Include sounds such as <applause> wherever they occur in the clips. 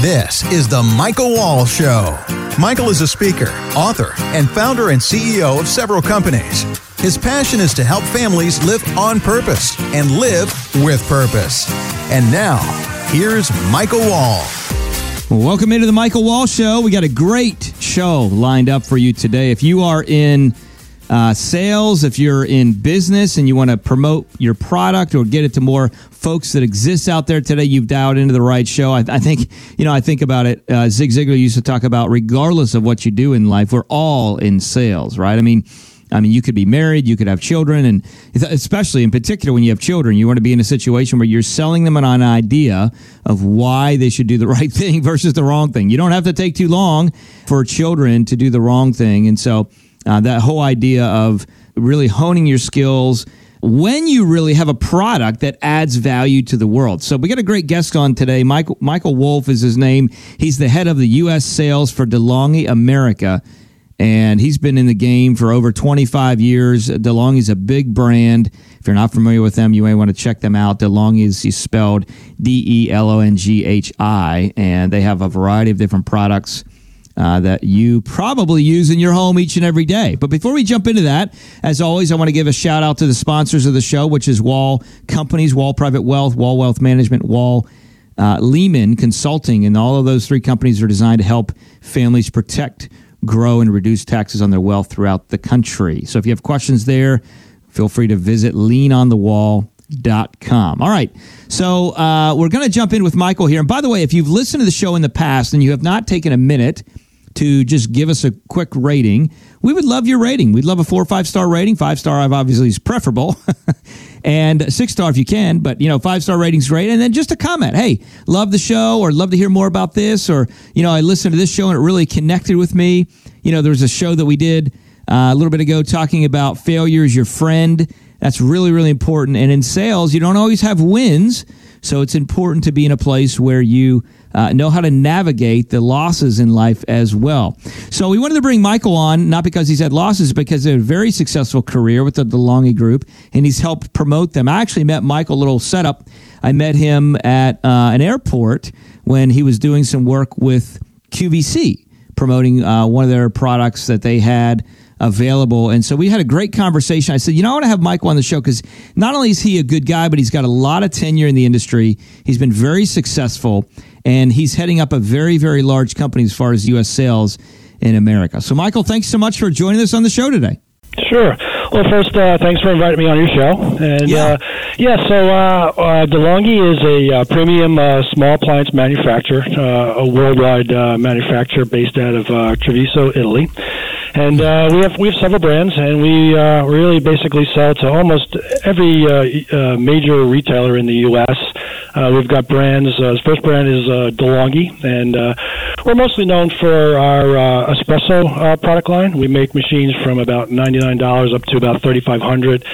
This is the Michael Wall Show. Michael is a speaker, author, and founder and CEO of several companies. His passion is to help families live on purpose and live with purpose. And now, here's Michael Wall. Welcome into the Michael Wall Show. We got a great show lined up for you today. If you are in uh, sales, if you're in business and you want to promote your product or get it to more folks that exist out there today, you've dialed into the right show. I, I think, you know, I think about it. Uh, Zig Ziglar used to talk about regardless of what you do in life, we're all in sales, right? I mean, I mean, you could be married, you could have children, and especially in particular when you have children, you want to be in a situation where you're selling them an idea of why they should do the <laughs> right thing versus the wrong thing. You don't have to take too long for children to do the wrong thing. And so, uh, that whole idea of really honing your skills when you really have a product that adds value to the world. So we got a great guest on today. Michael Michael Woulfe is his name. He's the head of the U.S. sales for DeLonghi America, and he's been in the game for over 25 years. DeLonghi's a big brand. If you're not familiar with them, you may want to check them out. DeLonghi is spelled D E L O N G H I, and they have a variety of different products uh, that you probably use in your home each and every day. But before we jump into that, as always, I want to give a shout out to the sponsors of the show, which is Wall Companies, Wall Private Wealth, Wall Wealth Management, Wall uh, Lehman Consulting, and all of those three companies are designed to help families protect, grow, and reduce taxes on their wealth throughout the country. So if you have questions there, feel free to visit leanonthewall.com. All right. So uh, we're going to jump in with Michael here. And by the way, if you've listened to the show in the past and you have not taken a minute to just give us a quick rating, we would love your rating. We'd love a four or five star rating. Five star, obviously, is preferable. <laughs> and six star if you can, but you know, five star rating's great. And then just a comment. Hey, love the show or love to hear more about this. Or, you know, I listened to this show and it really connected with me. You know, there was a show that we did uh, a little bit ago talking about failure is your friend. That's really, really important. And in sales, you don't always have wins. So it's important to be in a place where you uh, know how to navigate the losses in life as well. So we wanted to bring Michael on, not because he's had losses, because he had a very successful career with the DeLonghi Group, and he's helped promote them. I actually met Michael, a little setup. I met him at uh, an airport when he was doing some work with QVC, promoting uh, one of their products that they had available. And so we had a great conversation. I said, you know, I want to have Michael on the show because not only is he a good guy, but he's got a lot of tenure in the industry. He's been very successful, and he's heading up a very, very large company as far as U.S. sales in America. So, Michael, thanks so much for joining us on the show today. Sure. Well, first, uh, thanks for inviting me on your show. And yeah, uh, yeah. So uh, uh, DeLonghi is a uh, premium uh, small appliance manufacturer, uh, a worldwide uh, manufacturer based out of uh, Treviso, Italy. And uh, we have we have several brands, and we uh, really basically sell to almost every uh, uh, major retailer in the U.S. Uh, we've got brands. Uh, the first brand is uh, DeLonghi, and uh, we're mostly known for our uh, espresso uh, product line. We make machines from about ninety-nine dollars up to about thirty-five hundred.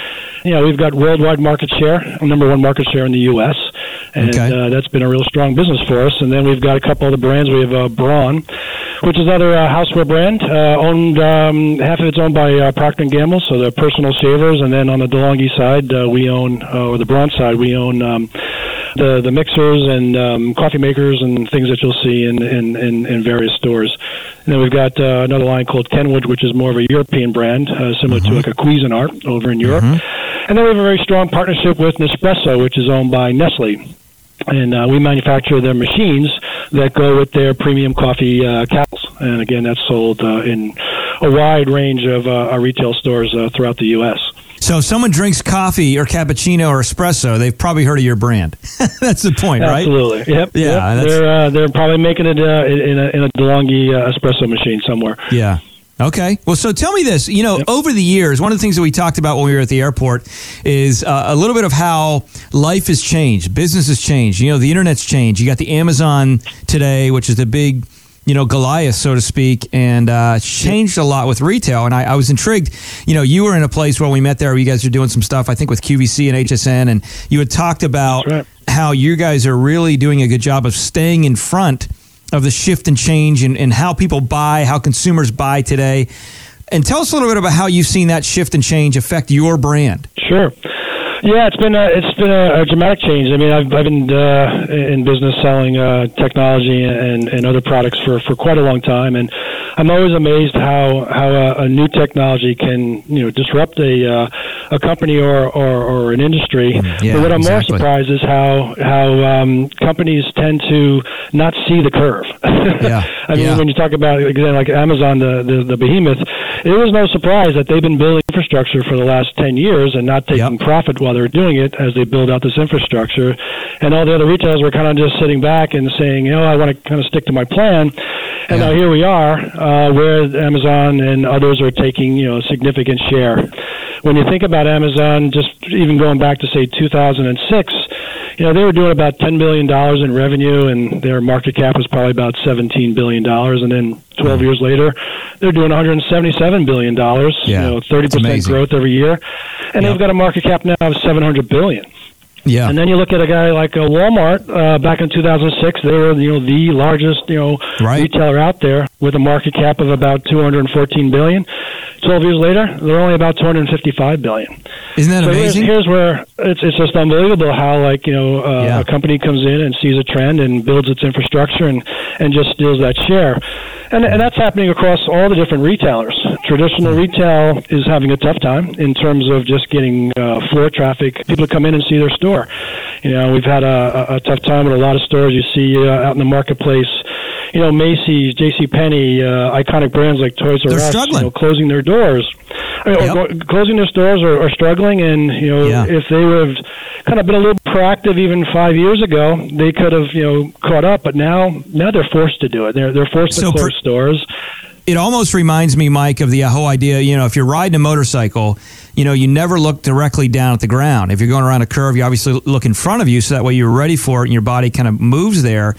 You know, we've got worldwide market share, number one market share in the U.S., and Okay. uh, that's been a real strong business for us. And then we've got a couple other brands. We have uh, Braun, which is another uh, houseware brand. Uh, owned um, half of it's owned by uh, Procter and Gamble, so they're personal savers. And then on the DeLonghi side, uh, we own, uh, or the Braun side, we own. Um, the the mixers and um, coffee makers and things that you'll see in in, in, in various stores. And then we've got uh, another line called Kenwood, which is more of a European brand, uh, similar to like a Cuisinart over in Europe. And then we have a very strong partnership with Nespresso, which is owned by Nestle. And uh, we manufacture their machines that go with their premium coffee uh, kettles. And again, that's sold uh, in a wide range of uh, our retail stores uh, throughout the U.S. So if someone drinks coffee or cappuccino or espresso, they've probably heard of your brand. <laughs> That's the point, right? Absolutely. Yep. Yeah, Yep. They're uh, they're probably making it uh, in a in a DeLonghi uh, espresso machine somewhere. Yeah. Okay. Well, so tell me this. You know, over the years, one of the things that we talked about when we were at the airport is uh, a little bit of how life has changed, business has changed. You know, the internet's changed. You got the Amazon today, which is the big, you know, Goliath, so to speak, and uh, changed a lot with retail. And I, I was intrigued. You know, you were in a place where we met there. Where you guys are doing some stuff, I think, with QVC and HSN, and you had talked about right. how you guys are really doing a good job of staying in front of the shift and change and, and how people buy, how consumers buy today. And tell us a little bit about how you've seen that shift and change affect your brand. Sure. Yeah, it's been a, it's been a, a dramatic change. I mean, I've, I've been uh, in business selling uh, technology and, and other products for, for quite a long time, and I'm always amazed how how a, a new technology can you know disrupt a uh, a company or, or, or an industry. Mm, yeah, but what I'm exactly. more surprised is how how um, companies tend to not see the curve. <laughs> Yeah, I mean, yeah. when you talk about again like Amazon, the, the the behemoth, it was no surprise that they've been building infrastructure for the last ten years and not taking Yep. profit while they're doing it as they build out this infrastructure. And all the other retailers were kind of just sitting back and saying, you know, I want to kind of stick to my plan. And Yeah. now here we are, uh, where Amazon and others are taking, you know, a significant share. When you think about Amazon, just even going back to say 2006, you know, they were doing about 10 billion dollars in revenue, and their market cap was probably about 17 billion dollars. And then 12 years later, they're doing 177 billion dollars. Yeah, you know, 30% growth every year, and Yep. they've got a market cap now of 700 billion. Yeah. And then you look at a guy like uh, Walmart. Uh, back in 2006, they were you know the largest you know Right. retailer out there with a market cap of about 214 billion. 12 years later, they're only about 255 billion. Isn't that here's, amazing? here's where it's it's just unbelievable how like you know uh, Yeah. a company comes in and sees a trend and builds its infrastructure and and just steals that share, and and that's happening across all the different retailers. Traditional retail is having a tough time in terms of just getting uh, floor traffic, people to come in and see their store. You know, we've had a, a, a tough time with a lot of stores you see uh, out in the marketplace. You know, Macy's, J.C. Penney, uh, iconic brands like Toys R Us, you know, closing their doors, I mean, or Yep. go- closing their stores or, or struggling. And you know, Yeah. if they would have kind of been a little proactive even five years ago, they could have you know caught up. But now, now they're forced to do it. They're they're forced So to close for- stores. it almost reminds me, Mike, of the uh, whole idea. You know, if you're riding a motorcycle, you know, you never look directly down at the ground. If you're going around a curve, you obviously look in front of you, so that way you're ready for it, and your body kind of moves there.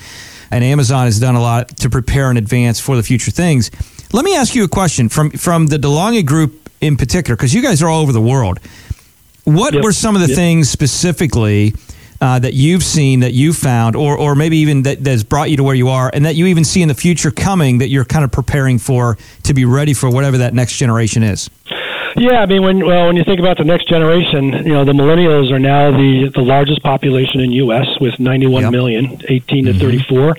And Amazon has done a lot to prepare in advance for the future things. Let me ask you a question from from the DeLonghi Group in particular, because you guys are all over the world. What Yep. were some of the Yep. things specifically uh, that you've seen that you found, or or maybe even that that's brought you to where you are, and that you even see in the future coming that you're kind of preparing for to be ready for whatever that next generation is? Yeah, I mean, when well, when you think about the next generation, you know, the millennials are now the the largest population in U.S. with 91 Yep. million, 18 to 34,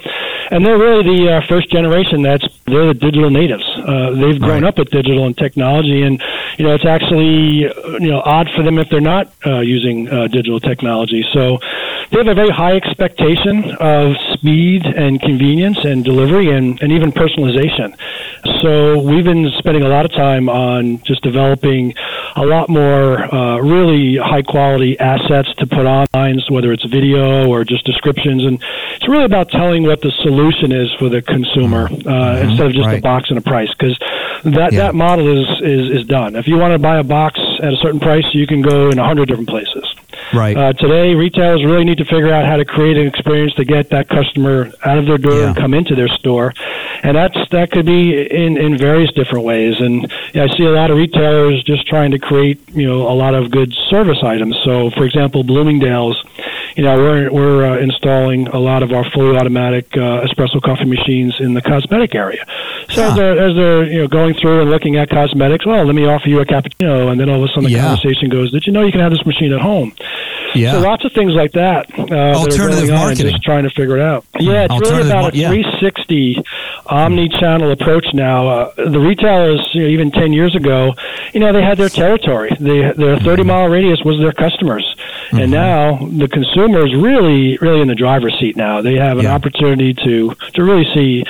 and they're really the uh, first generation that's they're the digital natives. Uh, they've grown Right. up with digital and technology, and you know, it's actually uh, you know odd for them if they're not uh, using uh, digital technology. So they have a very high expectation of speed and convenience and delivery and, and even personalization. So we've been spending a lot of time on just developing a lot more uh, really high quality assets to put online, whether it's video or just descriptions. And it's really about telling what the solution is for the consumer uh, instead of just a box and a price. Because that, Yeah. that model is, is, is done. If you want to buy a box at a certain price, you can go in a hundred different places. Right. Uh, today, retailers really need to figure out how to create an experience to get that customer out of their door Yeah. and come into their store, and that's that could be in in various different ways. And yeah, I see a lot of retailers just trying to create you know a lot of good service items. So, for example, Bloomingdale's, you know, we're we're uh, installing a lot of our fully automatic uh, espresso coffee machines in the cosmetic area. So Huh. as they're as they're you know going through and looking at cosmetics, well, let me offer you a cappuccino, and then all of a sudden the Yeah. conversation goes, "Did you know you can have this machine at home?" Yeah. So lots of things like that. Uh, that are Alternative and marketing. Just trying to figure it out. Yeah, it's really about a yeah. 360 omni-channel approach now. Uh, the retailers, you know, even 10 years ago, you know, they had their territory. They, their 30-mile radius was their customers. Mm-hmm. And now the consumer is really, really in the driver's seat now. They have an Yeah. opportunity to, to really see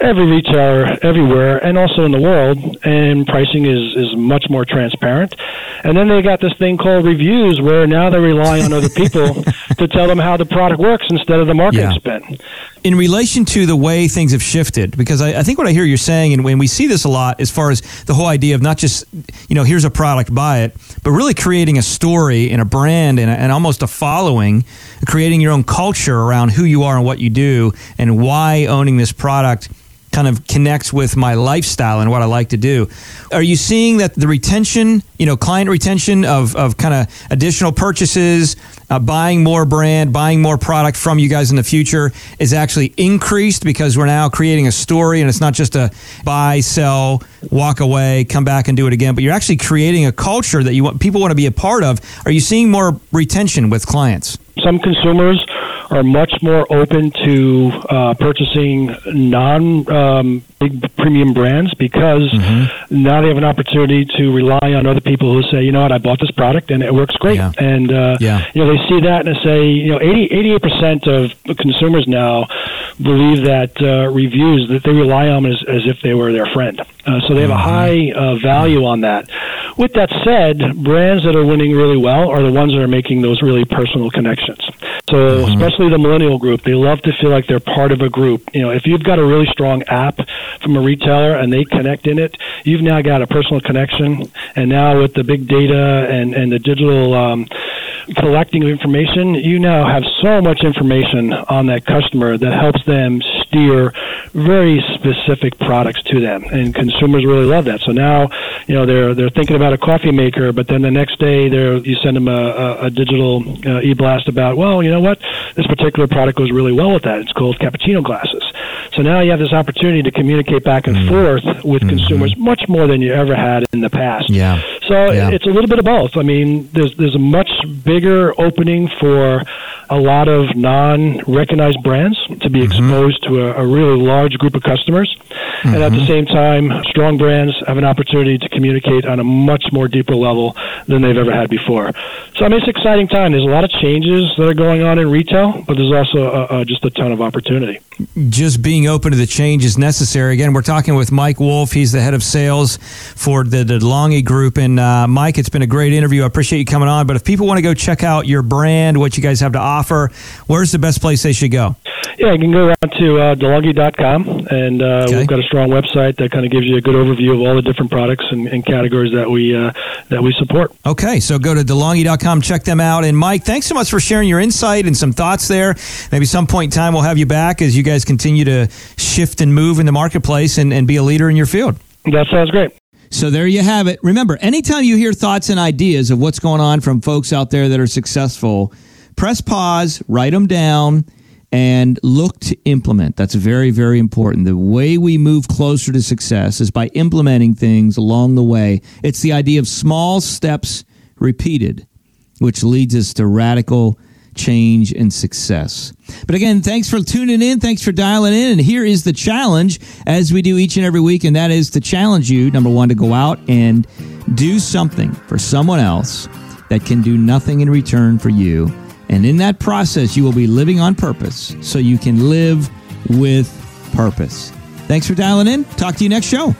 every retailer everywhere and also in the world, and pricing is, is much more transparent. And then they got this thing called reviews where now they rely on other people <laughs> to tell them how the product works instead of the marketing Yeah. spin. in relation to the way things have shifted, because I, I think what I hear you're saying, and when we see this a lot, as far as the whole idea of not just, you know, here's a product, buy it, but really creating a story and a brand and, a, and almost a following, creating your own culture around who you are and what you do, and why owning this product kind of connects with my lifestyle and what I like to do. Are you seeing that the retention, you know, client retention of, of kind of additional purchases, uh, buying more brand, buying more product from you guys in the future is actually increased because we're now creating a story and it's not just a buy, sell, walk away, come back and do it again, but you're actually creating a culture that you want people want to be a part of. Are you seeing more retention with clients? Some consumers are much more open to uh, purchasing non um, big premium brands because mm-hmm. now they have an opportunity to rely on other people who say, you know what, I bought this product and it works great. Yeah. And uh, yeah. you know they see that and they say, you know, 88 percent of consumers now believe that uh, reviews that they rely on as, as if they were their friend. Uh, so they have a mm-hmm. high uh, value on that. With that said, brands that are winning really well are the ones that are making those really personal connections. So mm-hmm. especially the millennial group, they love to feel like they're part of a group. You know, if you've got a really strong app from a retailer and they connect in it, you've now got a personal connection. And now with the big data and and the digital um, collecting of information, you now have so much information on that customer that helps them steer very specific products to them, and consumers really love that. So now, you know, they're they're thinking about a coffee maker, but then the next day, they're you send them a, a, a digital uh, e-blast about, well, you know what, this particular product goes really well with that. It's called cappuccino glasses. So now you have this opportunity to communicate back and mm. forth with mm-hmm. consumers much more than you ever had in the past. Yeah. So yeah. it's a little bit of both. I mean, there's there's a much bigger opening for a lot of non-recognized brands to be mm-hmm. exposed to a, a, really large group of customers, mm-hmm. and at the mm-hmm. same time, strong brands have an opportunity to communicate on a much more deeper level than they've ever had before. So I mean, it's an exciting time. There's a lot of changes that are going on in retail, but there's also a, a, just a ton of opportunity. Just being open to the change is necessary. Again, we're talking with Mike Woulfe. He's the head of sales for the DeLonghi Group. And uh, Mike, it's been a great interview. I appreciate you coming on. But if people want to go check out your brand, what you guys have to offer, where's the best place they should go? Yeah, you can go around to uh, DeLonghi.com, and uh, okay. we've got a strong website that kind of gives you a good overview of all the different products and, and categories that we uh, that we support. Okay, so go to DeLonghi.com, check them out. And Mike, thanks so much for sharing your insight and some thoughts there. Maybe some point in time we'll have you back as you guys continue to shift and move in the marketplace and, and be a leader in your field. That sounds great. So there you have it. Remember, anytime you hear thoughts and ideas of what's going on from folks out there that are successful, press pause, write them down and look to implement. That's very, very important. The way we move closer to success is by implementing things along the way. It's the idea of small steps repeated, which leads us to radical change and success. But again, thanks for tuning in. Thanks for dialing in. And here is the challenge as we do each and every week, and that is to challenge you, number one, to go out and do something for someone else that can do nothing in return for you and in that process, you will be living on purpose so you can live with purpose. Thanks for dialing in. Talk to you next show.